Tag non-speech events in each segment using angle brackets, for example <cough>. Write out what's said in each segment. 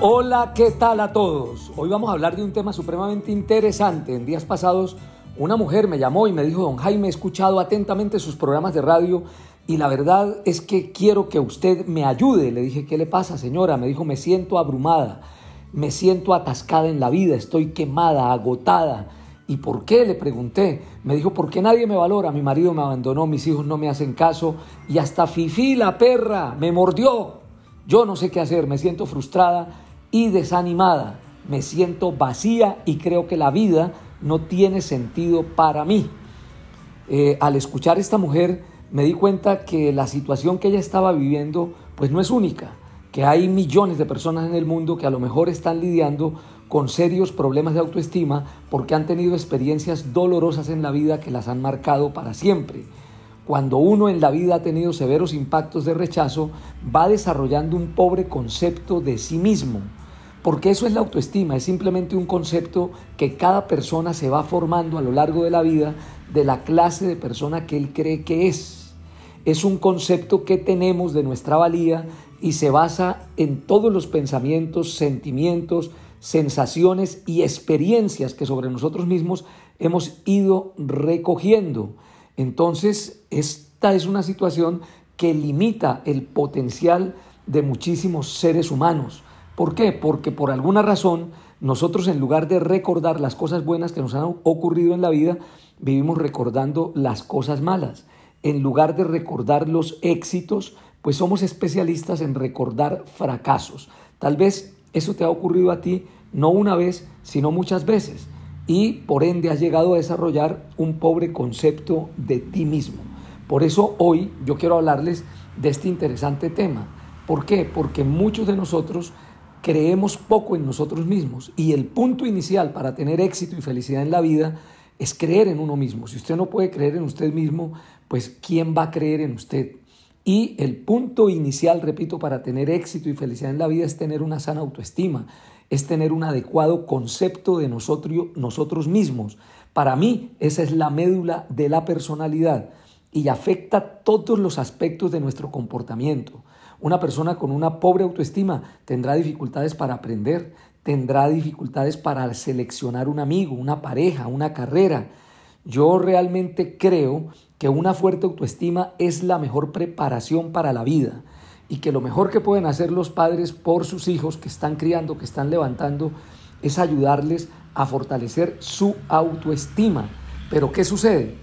Hola, ¿qué tal a todos? Hoy vamos a hablar de un tema supremamente interesante. En días pasados una mujer me llamó y me dijo, don Jaime, he escuchado atentamente sus programas de radio y la verdad es que quiero que usted me ayude. Le dije, ¿qué le pasa, señora? Me dijo, me siento abrumada, me siento atascada en la vida, estoy quemada, agotada. ¿Y por qué? Le pregunté. Me dijo, porque nadie me valora. Mi marido me abandonó, mis hijos no me hacen caso y hasta Fifi, la perra, me mordió. Yo no sé qué hacer, me siento frustrada y desanimada. Me siento vacía y creo que la vida no tiene sentido para mí. Eh, al escuchar a esta mujer me di cuenta que la situación que ella estaba viviendo pues no es única, que hay millones de personas en el mundo que a lo mejor están lidiando con serios problemas de autoestima porque han tenido experiencias dolorosas en la vida que las han marcado para siempre. Cuando uno en la vida ha tenido severos impactos de rechazo, va desarrollando un pobre concepto de sí mismo porque eso es la autoestima, es simplemente un concepto que cada persona se va formando a lo largo de la vida de la clase de persona que él cree que es. Es un concepto que tenemos de nuestra valía y se basa en todos los pensamientos, sentimientos, sensaciones y experiencias que sobre nosotros mismos hemos ido recogiendo. Entonces, esta es una situación que limita el potencial de muchísimos seres humanos. ¿Por qué? Porque por alguna razón nosotros en lugar de recordar las cosas buenas que nos han ocurrido en la vida, vivimos recordando las cosas malas. En lugar de recordar los éxitos, pues somos especialistas en recordar fracasos. Tal vez eso te ha ocurrido a ti no una vez, sino muchas veces. Y por ende has llegado a desarrollar un pobre concepto de ti mismo. Por eso hoy yo quiero hablarles de este interesante tema. ¿Por qué? Porque muchos de nosotros creemos poco en nosotros mismos y el punto inicial para tener éxito y felicidad en la vida es creer en uno mismo. Si usted no puede creer en usted mismo, pues ¿quién va a creer en usted? Y el punto inicial, repito, para tener éxito y felicidad en la vida es tener una sana autoestima, es tener un adecuado concepto de nosotros, nosotros mismos. Para mí, esa es la médula de la personalidad y afecta todos los aspectos de nuestro comportamiento. Una persona con una pobre autoestima tendrá dificultades para aprender, tendrá dificultades para seleccionar un amigo, una pareja, una carrera. Yo realmente creo que una fuerte autoestima es la mejor preparación para la vida y que lo mejor que pueden hacer los padres por sus hijos que están criando, que están levantando, es ayudarles a fortalecer su autoestima. Pero ¿qué sucede?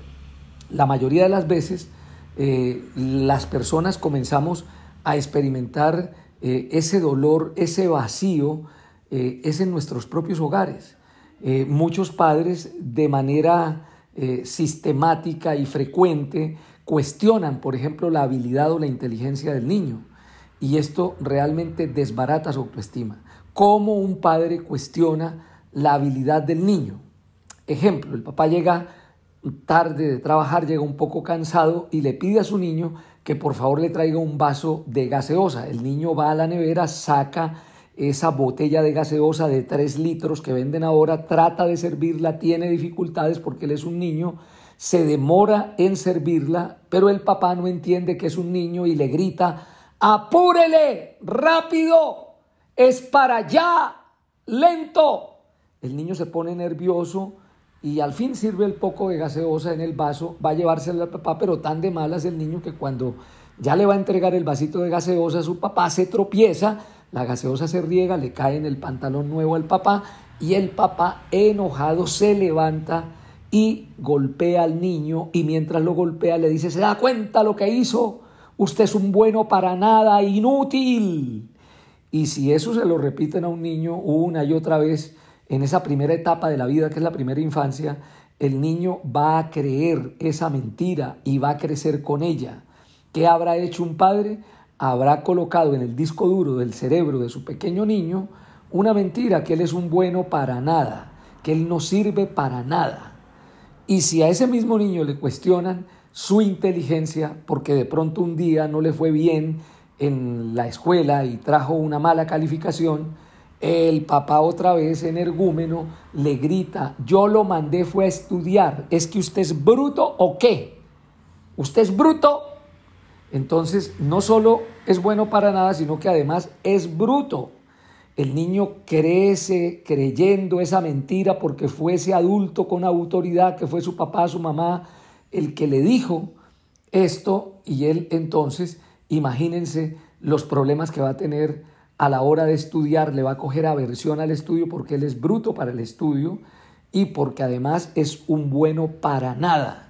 La mayoría de las veces eh, las personas comenzamos a experimentar eh, ese dolor, ese vacío, eh, es en nuestros propios hogares. Eh, muchos padres de manera sistemática y frecuente cuestionan, por ejemplo, la habilidad o la inteligencia del niño. Y esto realmente desbarata su autoestima. ¿Cómo un padre cuestiona la habilidad del niño? Ejemplo, el papá llega tarde de trabajar, llega un poco cansado y le pide a su niño que por favor le traiga un vaso de gaseosa. El niño va a la nevera, saca esa botella de gaseosa de 3 litros que venden ahora, trata de servirla, tiene dificultades porque él es un niño, se demora en servirla, pero el papá no entiende que es un niño y le grita, apúrele, rápido, es para allá, lento. El niño se pone nervioso, y al fin sirve el poco de gaseosa en el vaso, va a llevárselo al papá, pero tan de malas el niño que cuando ya le va a entregar el vasito de gaseosa a su papá se tropieza, la gaseosa se riega, le cae en el pantalón nuevo al papá y el papá enojado se levanta y golpea al niño y mientras lo golpea le dice, ¿se da cuenta lo que hizo? Usted es un bueno para nada, inútil. Y si eso se lo repiten a un niño una y otra vez, en esa primera etapa de la vida, que es la primera infancia, el niño va a creer esa mentira y va a crecer con ella. ¿Qué habrá hecho un padre? Habrá colocado en el disco duro del cerebro de su pequeño niño una mentira, que él es un bueno para nada, que él no sirve para nada. Y si a ese mismo niño le cuestionan su inteligencia, porque de pronto un día no le fue bien en la escuela y trajo una mala calificación, el papá otra vez, energúmeno, le grita, yo lo mandé fue a estudiar, ¿es que usted es bruto o qué? ¿Usted es bruto? Entonces, no solo es bueno para nada, sino que además es bruto. el niño crece creyendo esa mentira porque fue ese adulto con autoridad que fue su papá, su mamá, el que le dijo esto y él entonces, imagínense los problemas que va a tener a la hora de estudiar, le va a coger aversión al estudio porque él es bruto para el estudio y porque además es un bueno para nada.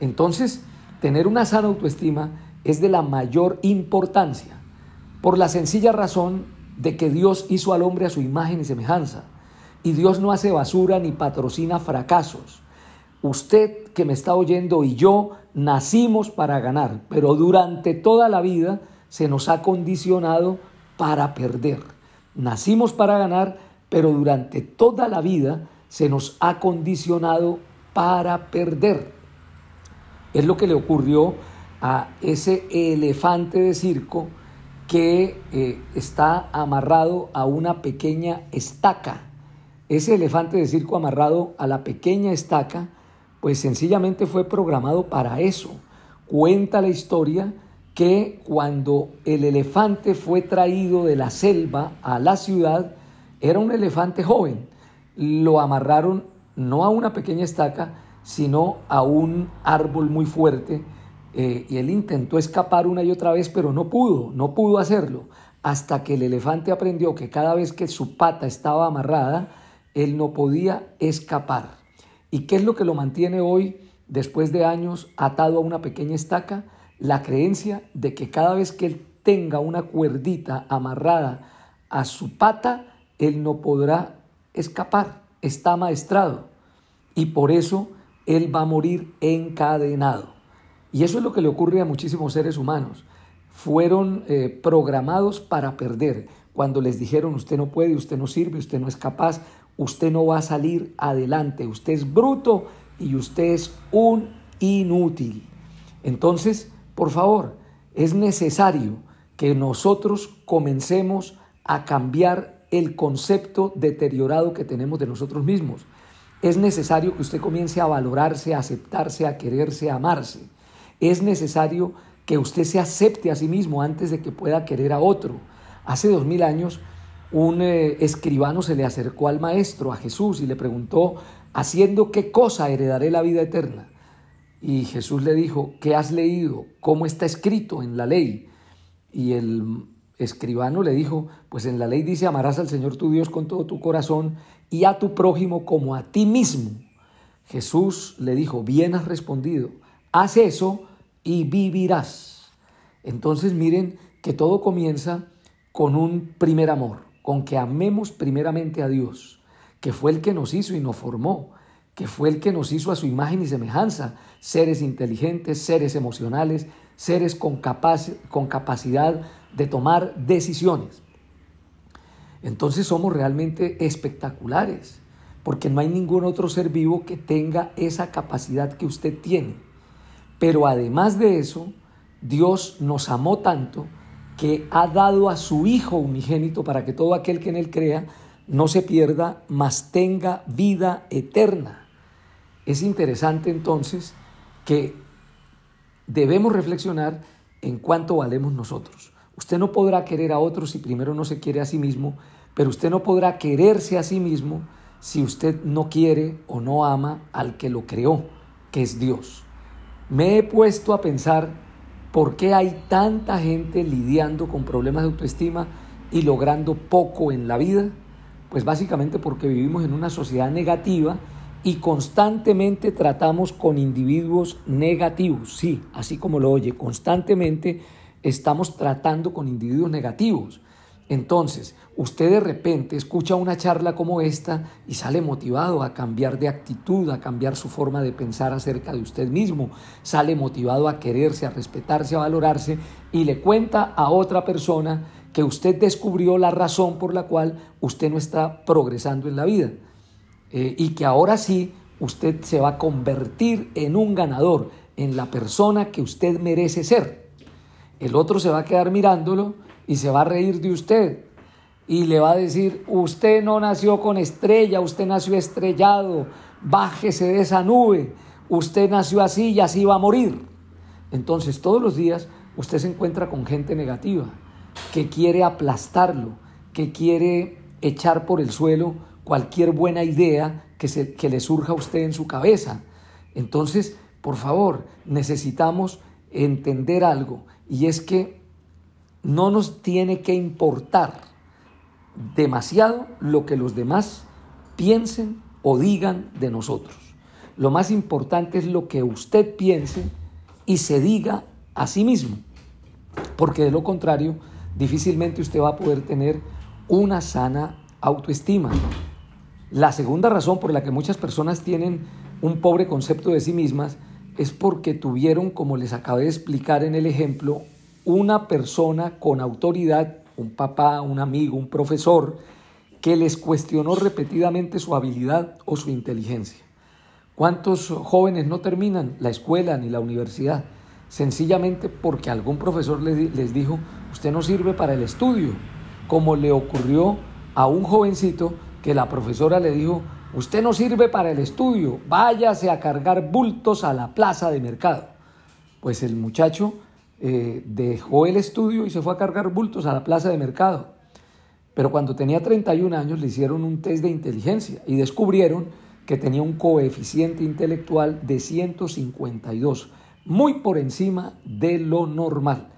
Entonces, tener una sana autoestima es de la mayor importancia por la sencilla razón de que Dios hizo al hombre a su imagen y semejanza. Y Dios no hace basura ni patrocina fracasos. Usted que me está oyendo y yo nacimos para ganar, pero durante toda la vida se nos ha condicionado para perder. Nacimos para ganar, pero durante toda la vida se nos ha condicionado para perder. Es lo que le ocurrió a ese elefante de circo que eh, está amarrado a una pequeña estaca. Ese elefante de circo amarrado a la pequeña estaca, pues sencillamente fue programado para eso. Cuenta la historia que cuando el elefante fue traído de la selva a la ciudad, era un elefante joven. Lo amarraron no a una pequeña estaca, sino a un árbol muy fuerte eh, y él intentó escapar una y otra vez, pero no pudo, no pudo hacerlo, hasta que el elefante aprendió que cada vez que su pata estaba amarrada, él no podía escapar. ¿Y qué es lo que lo mantiene hoy, después de años, atado a una pequeña estaca? La creencia de que cada vez que él tenga una cuerdita amarrada a su pata, él no podrá escapar, está maestrado. Y por eso él va a morir encadenado. Y eso es lo que le ocurre a muchísimos seres humanos. Fueron eh, programados para perder. Cuando les dijeron usted no puede, usted no sirve, usted no es capaz, usted no va a salir adelante, usted es bruto y usted es un inútil. Entonces, por favor, es necesario que nosotros comencemos a cambiar el concepto deteriorado que tenemos de nosotros mismos. Es necesario que usted comience a valorarse, a aceptarse, a quererse, a amarse es necesario que usted se acepte a sí mismo antes de que pueda querer a otro. Hace dos mil años un eh, escribano se le acercó al maestro, a Jesús, y le preguntó, ¿haciendo qué cosa heredaré la vida eterna? Y Jesús le dijo, ¿qué has leído? ¿Cómo está escrito en la ley? Y el escribano le dijo, pues en la ley dice, amarás al Señor tu Dios con todo tu corazón y a tu prójimo como a ti mismo. Jesús le dijo, bien has respondido, haz eso y vivirás. Entonces miren que todo comienza con un primer amor, con que amemos primeramente a Dios, que fue el que nos hizo y nos formó, que fue el que nos hizo a su imagen y semejanza, seres inteligentes, seres emocionales, seres con, con capacidad de tomar decisiones. Entonces somos realmente espectaculares, porque no hay ningún otro ser vivo que tenga esa capacidad que usted tiene. Pero además de eso, Dios nos amó tanto que ha dado a su Hijo unigénito para que todo aquel que en Él crea no se pierda, mas tenga vida eterna. Es interesante entonces que debemos reflexionar en cuánto valemos nosotros. Usted no podrá querer a otros si primero no se quiere a sí mismo, pero usted no podrá quererse a sí mismo si usted no quiere o no ama al que lo creó, que es Dios. Me he puesto a pensar por qué hay tanta gente lidiando con problemas de autoestima y logrando poco en la vida. Pues básicamente porque vivimos en una sociedad negativa y constantemente tratamos con individuos negativos. Sí, así como lo oye, constantemente estamos tratando con individuos negativos. Entonces, usted de repente escucha una charla como esta y sale motivado a cambiar de actitud, a cambiar su forma de pensar acerca de usted mismo, sale motivado a quererse, a respetarse, a valorarse y le cuenta a otra persona que usted descubrió la razón por la cual usted no está progresando en la vida eh, y que ahora sí usted se va a convertir en un ganador, en la persona que usted merece ser. El otro se va a quedar mirándolo y se va a reír de usted y le va a decir, usted no nació con estrella, usted nació estrellado, bájese de esa nube, usted nació así y así va a morir. Entonces todos los días usted se encuentra con gente negativa que quiere aplastarlo, que quiere echar por el suelo cualquier buena idea que, se, que le surja a usted en su cabeza. Entonces, por favor, necesitamos entender algo y es que no nos tiene que importar demasiado lo que los demás piensen o digan de nosotros. Lo más importante es lo que usted piense y se diga a sí mismo, porque de lo contrario, difícilmente usted va a poder tener una sana autoestima. La segunda razón por la que muchas personas tienen un pobre concepto de sí mismas es porque tuvieron, como les acabé de explicar en el ejemplo, una persona con autoridad, un papá, un amigo, un profesor, que les cuestionó repetidamente su habilidad o su inteligencia. ¿Cuántos jóvenes no terminan la escuela ni la universidad? Sencillamente porque algún profesor les, dijo, usted no sirve para el estudio, como le ocurrió a un jovencito que la profesora le dijo, usted no sirve para el estudio, váyase a cargar bultos a la plaza de mercado. Pues el muchacho eh, dejó el estudio y se fue a cargar bultos a la plaza de mercado. Pero cuando tenía 31 años le hicieron un test de inteligencia y descubrieron que tenía un coeficiente intelectual de 152, muy por encima de lo normal.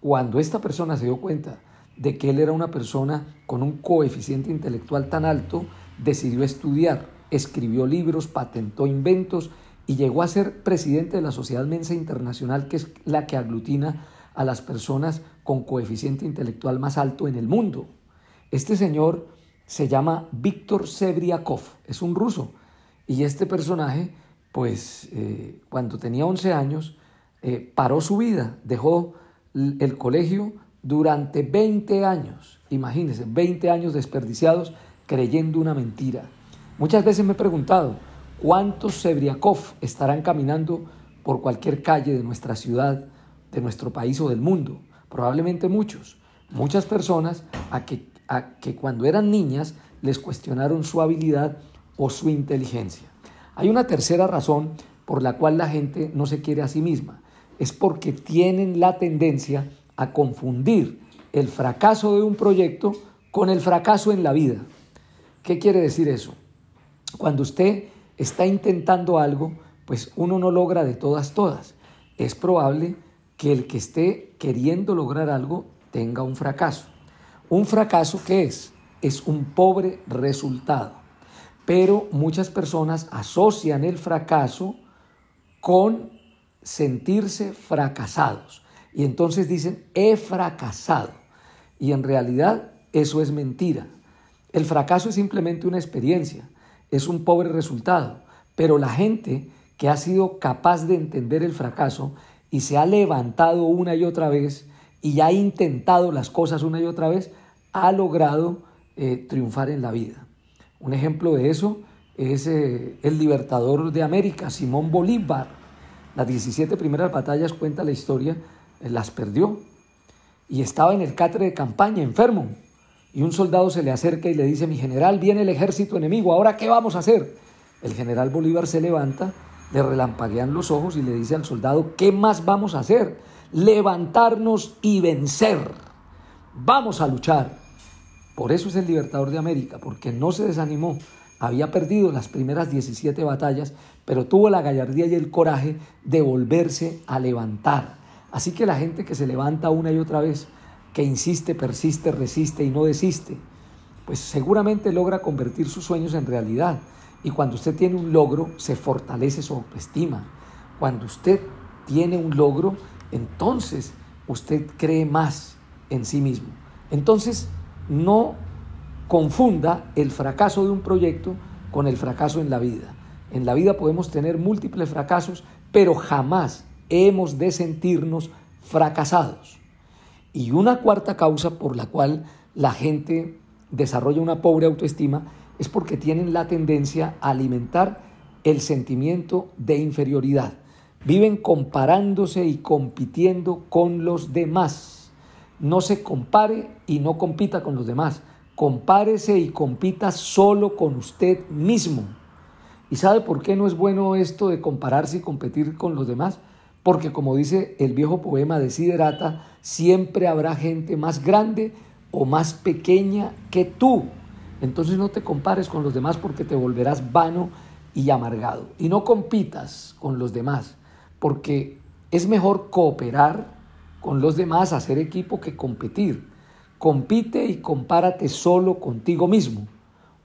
Cuando esta persona se dio cuenta de que él era una persona con un coeficiente intelectual tan alto, decidió estudiar, escribió libros, patentó inventos y llegó a ser presidente de la Sociedad Mensa Internacional, que es la que aglutina a las personas con coeficiente intelectual más alto en el mundo. Este señor se llama Víctor Sebriakov, es un ruso, y este personaje, pues eh, cuando tenía 11 años, eh, paró su vida, dejó el colegio durante 20 años, imagínense, 20 años desperdiciados creyendo una mentira. Muchas veces me he preguntado, ¿cuántos Sebriakov estarán caminando por cualquier calle de nuestra ciudad, de nuestro país o del mundo? Probablemente muchos. Muchas personas a que, a que cuando eran niñas les cuestionaron su habilidad o su inteligencia. Hay una tercera razón por la cual la gente no se quiere a sí misma. Es porque tienen la tendencia a confundir el fracaso de un proyecto con el fracaso en la vida. ¿Qué quiere decir eso? Cuando usted está intentando algo, pues uno no logra de todas, todas. Es probable que el que esté queriendo lograr algo tenga un fracaso. Un fracaso que es? Es un pobre resultado. Pero muchas personas asocian el fracaso con sentirse fracasados. Y entonces dicen, he fracasado. Y en realidad eso es mentira. El fracaso es simplemente una experiencia, es un pobre resultado. Pero la gente que ha sido capaz de entender el fracaso y se ha levantado una y otra vez y ha intentado las cosas una y otra vez, ha logrado eh, triunfar en la vida. Un ejemplo de eso es eh, el libertador de América, Simón Bolívar. Las 17 primeras batallas cuenta la historia las perdió y estaba en el catre de campaña, enfermo. Y un soldado se le acerca y le dice, mi general, viene el ejército enemigo, ¿ahora qué vamos a hacer? El general Bolívar se levanta, le relampaguean los ojos y le dice al soldado, ¿qué más vamos a hacer? Levantarnos y vencer. Vamos a luchar. Por eso es el libertador de América, porque no se desanimó. Había perdido las primeras 17 batallas, pero tuvo la gallardía y el coraje de volverse a levantar Así que la gente que se levanta una y otra vez, que insiste, persiste, resiste y no desiste, pues seguramente logra convertir sus sueños en realidad. Y cuando usted tiene un logro, se fortalece su autoestima. Cuando usted tiene un logro, entonces usted cree más en sí mismo. Entonces, no confunda el fracaso de un proyecto con el fracaso en la vida. En la vida podemos tener múltiples fracasos, pero jamás hemos de sentirnos fracasados. Y una cuarta causa por la cual la gente desarrolla una pobre autoestima es porque tienen la tendencia a alimentar el sentimiento de inferioridad. Viven comparándose y compitiendo con los demás. No se compare y no compita con los demás. Compárese y compita solo con usted mismo. ¿Y sabe por qué no es bueno esto de compararse y competir con los demás? Porque como dice el viejo poema de Siderata, siempre habrá gente más grande o más pequeña que tú. Entonces no te compares con los demás porque te volverás vano y amargado. Y no compitas con los demás porque es mejor cooperar con los demás, hacer equipo que competir. Compite y compárate solo contigo mismo.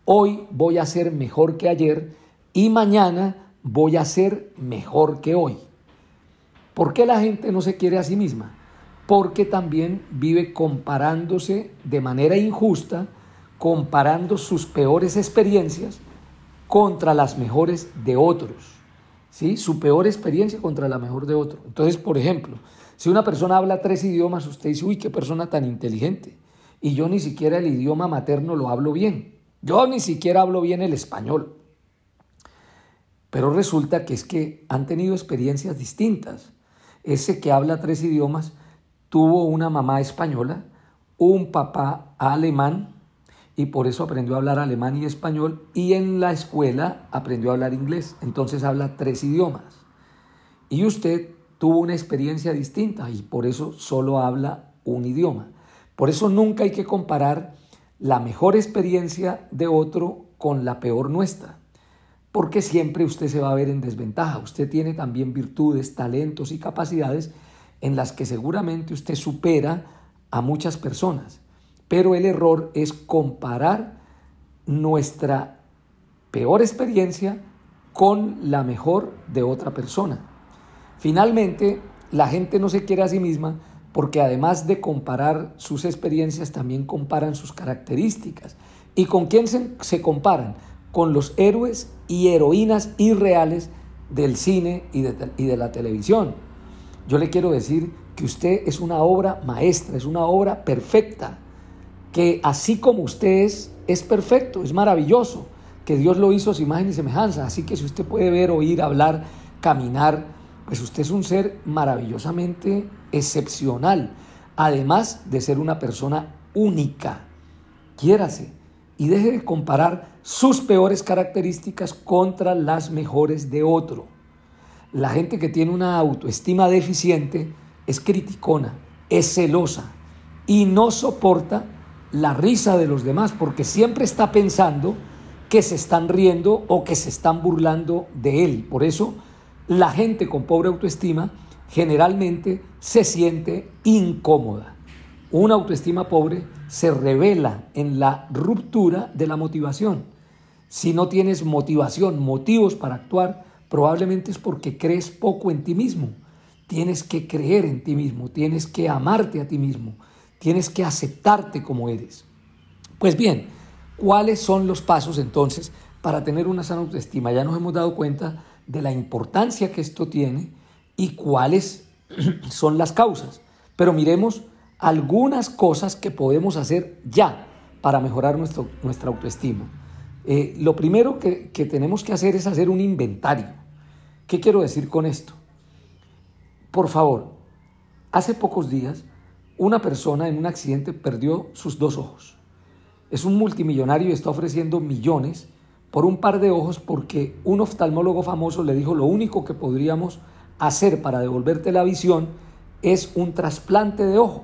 Hoy voy a ser mejor que ayer y mañana voy a ser mejor que hoy. ¿Por qué la gente no se quiere a sí misma? Porque también vive comparándose de manera injusta, comparando sus peores experiencias contra las mejores de otros. ¿sí? Su peor experiencia contra la mejor de otro. Entonces, por ejemplo, si una persona habla tres idiomas, usted dice, uy, qué persona tan inteligente. Y yo ni siquiera el idioma materno lo hablo bien. Yo ni siquiera hablo bien el español. Pero resulta que es que han tenido experiencias distintas. Ese que habla tres idiomas tuvo una mamá española, un papá alemán, y por eso aprendió a hablar alemán y español, y en la escuela aprendió a hablar inglés. Entonces habla tres idiomas. Y usted tuvo una experiencia distinta y por eso solo habla un idioma. Por eso nunca hay que comparar la mejor experiencia de otro con la peor nuestra porque siempre usted se va a ver en desventaja. Usted tiene también virtudes, talentos y capacidades en las que seguramente usted supera a muchas personas. Pero el error es comparar nuestra peor experiencia con la mejor de otra persona. Finalmente, la gente no se quiere a sí misma porque además de comparar sus experiencias, también comparan sus características. ¿Y con quién se, se comparan? Con los héroes y heroínas irreales del cine y de, la televisión. Yo le quiero decir que usted es una obra maestra, es una obra perfecta, que así como usted es, es perfecto, es maravilloso, que Dios lo hizo a su imagen y semejanza. Así que si usted puede ver, oír, hablar, caminar, pues usted es un ser maravillosamente excepcional, además de ser una persona única. Quiérase y deje de comparar sus peores características contra las mejores de otro. La gente que tiene una autoestima deficiente es criticona, es celosa y no soporta la risa de los demás porque siempre está pensando que se están riendo o que se están burlando de él. Por eso la gente con pobre autoestima generalmente se siente incómoda. Una autoestima pobre se revela en la ruptura de la motivación. Si no tienes motivación, motivos para actuar, probablemente es porque crees poco en ti mismo. Tienes que creer en ti mismo, tienes que amarte a ti mismo, tienes que aceptarte como eres. Pues bien, ¿cuáles son los pasos entonces para tener una sana autoestima? Ya nos hemos dado cuenta de la importancia que esto tiene y cuáles <clears throat> son las causas. Pero miremos algunas cosas que podemos hacer ya para mejorar nuestro, nuestra autoestima. Eh, lo primero que, que tenemos que hacer es hacer un inventario. ¿Qué quiero decir con esto? Por favor, hace pocos días una persona en un accidente perdió sus dos ojos. Es un multimillonario y está ofreciendo millones por un par de ojos porque un oftalmólogo famoso le dijo lo único que podríamos hacer para devolverte la visión es un trasplante de ojo.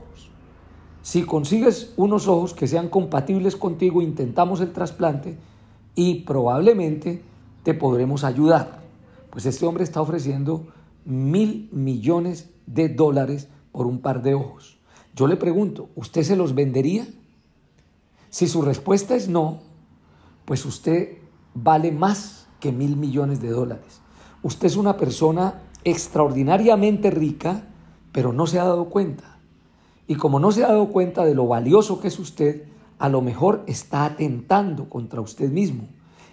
Si consigues unos ojos que sean compatibles contigo, intentamos el trasplante y probablemente te podremos ayudar. Pues este hombre está ofreciendo mil millones de dólares por un par de ojos. Yo le pregunto, ¿usted se los vendería? Si su respuesta es no, pues usted vale más que mil millones de dólares. Usted es una persona extraordinariamente rica, pero no se ha dado cuenta. Y como no se ha dado cuenta de lo valioso que es usted, a lo mejor está atentando contra usted mismo.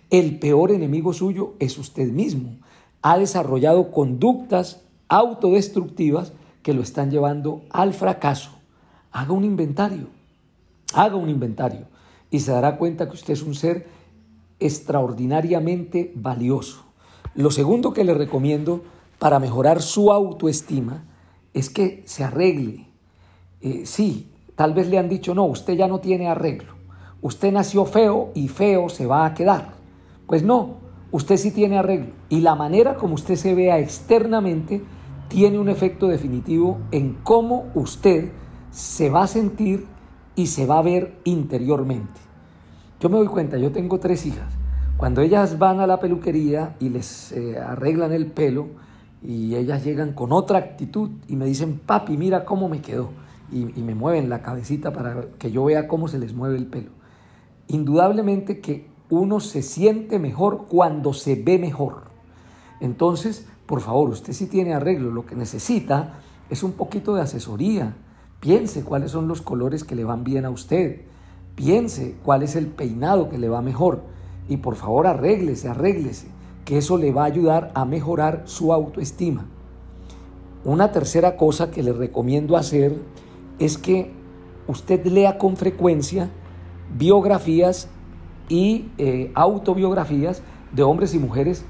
El peor enemigo suyo es usted mismo. Ha desarrollado conductas autodestructivas que lo están llevando al fracaso. Haga un inventario, haga un inventario y se dará cuenta que usted es un ser extraordinariamente valioso. Lo segundo que le recomiendo para mejorar su autoestima es que se arregle, eh, sí, tal vez le han dicho, no, usted ya no tiene arreglo, usted nació feo y feo se va a quedar. Pues no, usted sí tiene arreglo y la manera como usted se vea externamente tiene un efecto definitivo en cómo usted se va a sentir y se va a ver interiormente. Yo me doy cuenta, yo tengo tres hijas. Cuando ellas van a la peluquería y les eh, arreglan el pelo y ellas llegan con otra actitud y me dicen, papi, mira cómo me quedó. Y, me mueven la cabecita para que yo vea cómo se les mueve el pelo. Indudablemente que uno se siente mejor cuando se ve mejor. Entonces, por favor, usted si tiene arreglo, lo que necesita es un poquito de asesoría. Piense cuáles son los colores que le van bien a usted. Piense cuál es el peinado que le va mejor. Y por favor, arréglese, arréglese, que eso le va a ayudar a mejorar su autoestima. Una tercera cosa que le recomiendo hacer es que usted lea con frecuencia biografías y eh, autobiografías de hombres y mujeres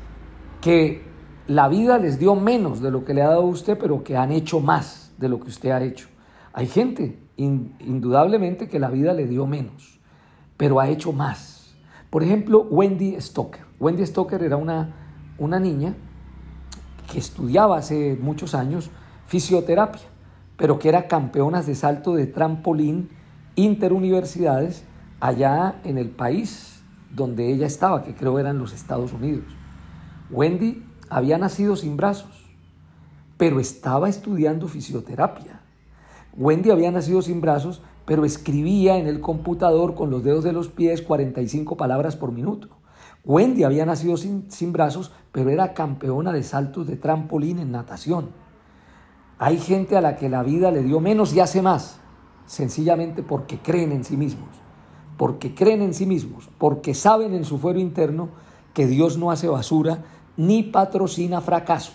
que la vida les dio menos de lo que le ha dado a usted, pero que han hecho más de lo que usted ha hecho. Hay gente, indudablemente, que la vida le dio menos, pero ha hecho más. Por ejemplo, Wendy Stoker. Wendy Stoker era una, una niña que estudiaba hace muchos años fisioterapia, pero que era campeona de salto de trampolín interuniversidades allá en el país donde ella estaba, que creo eran los Estados Unidos. Wendy había nacido sin brazos, pero estaba estudiando fisioterapia. Wendy había nacido sin brazos, pero escribía en el computador con los dedos de los pies 45 palabras por minuto. Wendy había nacido sin, sin brazos, pero era campeona de saltos de trampolín en natación. Hay gente a la que la vida le dio menos y hace más, sencillamente porque creen en sí mismos, porque creen en sí mismos, porque saben en su fuero interno que Dios no hace basura ni patrocina fracasos.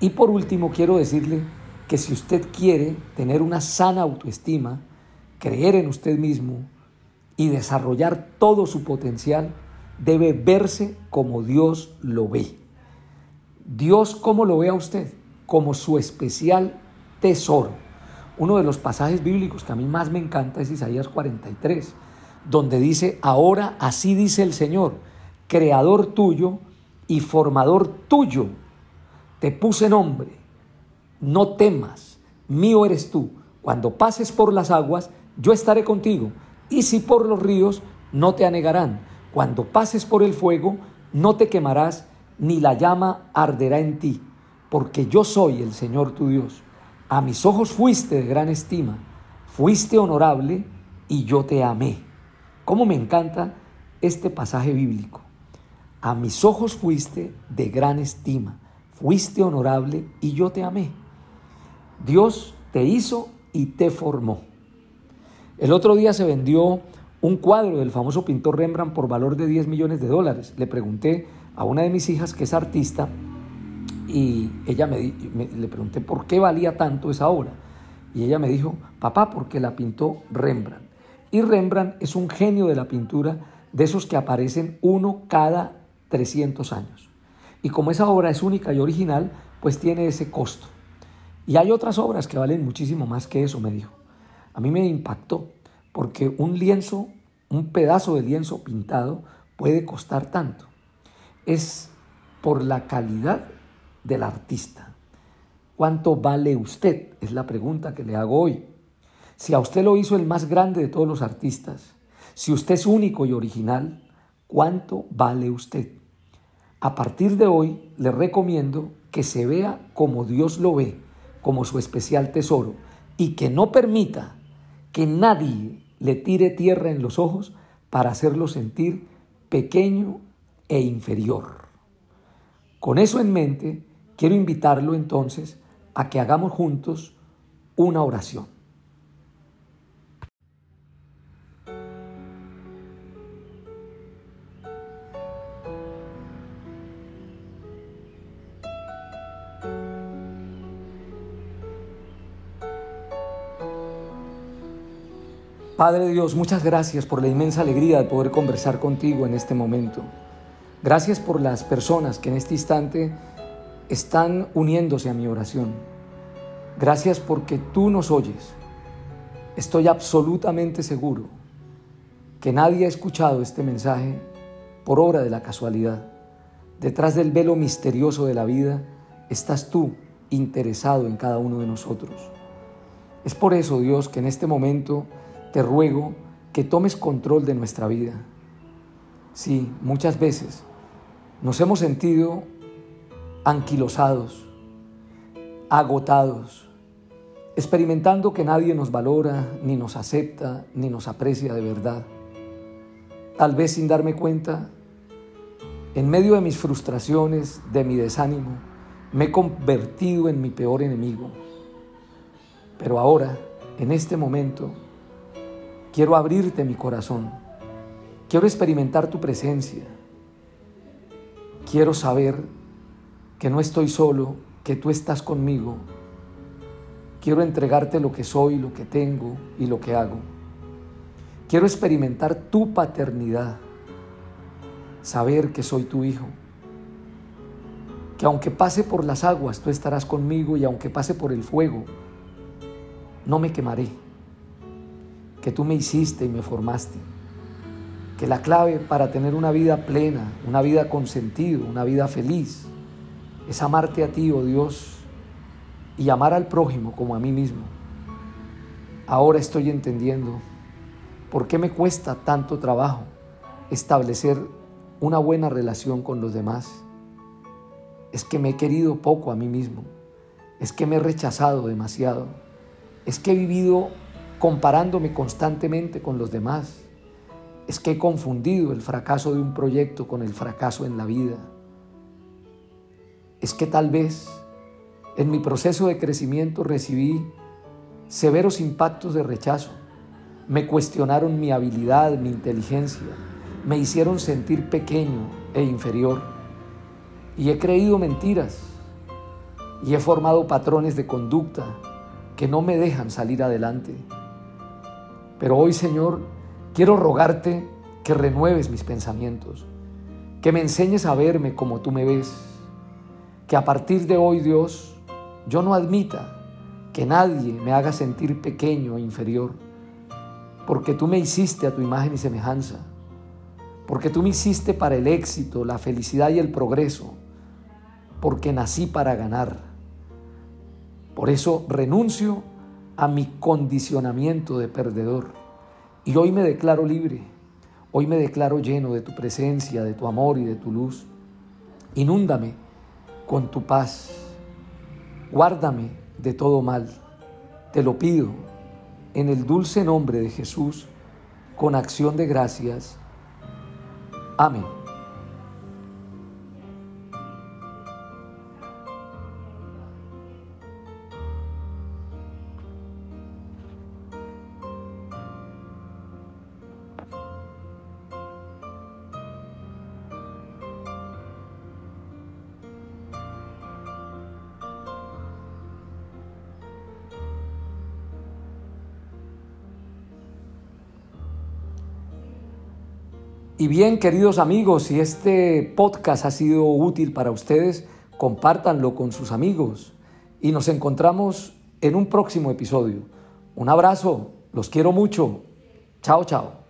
Y por último, quiero decirle que si usted quiere tener una sana autoestima, creer en usted mismo y desarrollar todo su potencial, debe verse como Dios lo ve. Dios, ¿cómo lo ve a usted? Como su especial tesoro. Uno de los pasajes bíblicos que a mí más me encanta es Isaías 43, donde dice, ahora así dice el Señor, creador tuyo y formador tuyo. Te puse nombre, no temas, mío eres tú. Cuando pases por las aguas, yo estaré contigo. Y si por los ríos, no te anegarán. Cuando pases por el fuego, no te quemarás, ni la llama arderá en ti, porque yo soy el Señor tu Dios. A mis ojos fuiste de gran estima, fuiste honorable y yo te amé. ¿Cómo me encanta este pasaje bíblico? A mis ojos fuiste de gran estima, fuiste honorable y yo te amé. Dios te hizo y te formó. El otro día se vendió un cuadro del famoso pintor Rembrandt por valor de 10 millones de dólares. Le pregunté a una de mis hijas que es artista y ella me, le pregunté por qué valía tanto esa obra. Y ella me dijo, papá, porque la pintó Rembrandt. Y Rembrandt es un genio de la pintura, de esos que aparecen uno cada 300 años. Y como esa obra es única y original, pues tiene ese costo. Y hay otras obras que valen muchísimo más que eso, me dijo. A mí me impactó, porque un lienzo, un pedazo de lienzo pintado puede costar tanto. Es por la calidad del artista. ¿Cuánto vale usted? Es la pregunta que le hago hoy. Si a usted lo hizo el más grande de todos los artistas, si usted es único y original, ¿cuánto vale usted? A partir de hoy le recomiendo que se vea como Dios lo ve, como su especial tesoro, y que no permita que nadie le tire tierra en los ojos para hacerlo sentir pequeño e inferior. Con eso en mente, quiero invitarlo entonces a que hagamos juntos una oración. Padre Dios, muchas gracias por la inmensa alegría de poder conversar contigo en este momento. Gracias por las personas que en este instante están uniéndose a mi oración. Gracias porque tú nos oyes. Estoy absolutamente seguro que nadie ha escuchado este mensaje por obra de la casualidad. Detrás del velo misterioso de la vida estás tú interesado en cada uno de nosotros. Es por eso, Dios, que en este momento te ruego que tomes control de nuestra vida. Sí, muchas veces nos hemos sentido anquilosados, agotados, experimentando que nadie nos valora, ni nos acepta, ni nos aprecia de verdad. Tal vez sin darme cuenta, en medio de mis frustraciones, de mi desánimo, me he convertido en mi peor enemigo. Pero ahora, en este momento, quiero abrirte mi corazón. Quiero experimentar tu presencia. Quiero saber que no estoy solo, que tú estás conmigo. Quiero entregarte lo que soy, lo que tengo y lo que hago. Quiero experimentar tu paternidad, saber que soy tu hijo, que aunque pase por las aguas, tú estarás conmigo y aunque pase por el fuego, no me quemaré, que tú me hiciste y me formaste, que la clave para tener una vida plena, una vida con sentido, una vida feliz, es amarte a ti, oh Dios, y amar al prójimo como a mí mismo. Ahora estoy entendiendo por qué me cuesta tanto trabajo establecer una buena relación con los demás. Es que me he querido poco a mí mismo, es que me he rechazado demasiado es que he vivido comparándome constantemente con los demás. Es que he confundido el fracaso de un proyecto con el fracaso en la vida. Es que tal vez en mi proceso de crecimiento recibí severos impactos de rechazo. Me cuestionaron mi habilidad, mi inteligencia. Me hicieron sentir pequeño e inferior. Y he creído mentiras. Y he formado patrones de conducta que no me dejan salir adelante. Pero hoy, Señor, quiero rogarte que renueves mis pensamientos, que me enseñes a verme como tú me ves, que a partir de hoy, Dios, yo no admita que nadie me haga sentir pequeño e inferior, porque tú me hiciste a tu imagen y semejanza, porque tú me hiciste para el éxito, la felicidad y el progreso, porque nací para ganar por eso renuncio a mi condicionamiento de perdedor. Y hoy me declaro libre. Hoy me declaro lleno de tu presencia, de tu amor y de tu luz. Inúndame con tu paz. Guárdame de todo mal. Te lo pido en el dulce nombre de Jesús, con acción de gracias. Amén. Y bien, queridos amigos, si este podcast ha sido útil para ustedes, compártanlo con sus amigos y nos encontramos en un próximo episodio. Un abrazo, los quiero mucho. Chao, chao.